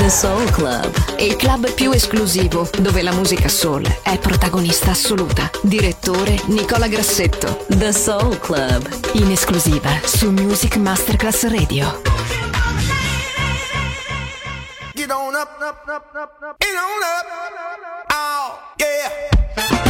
The Soul Club, il club più esclusivo dove la musica soul è protagonista assoluta. Direttore Nicola Grassetto. The Soul Club, in esclusiva su Music Masterclass Radio. Get on up, up, up, up, up. Get on up. Oh, yeah.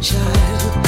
child.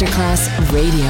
Masterclass Radio.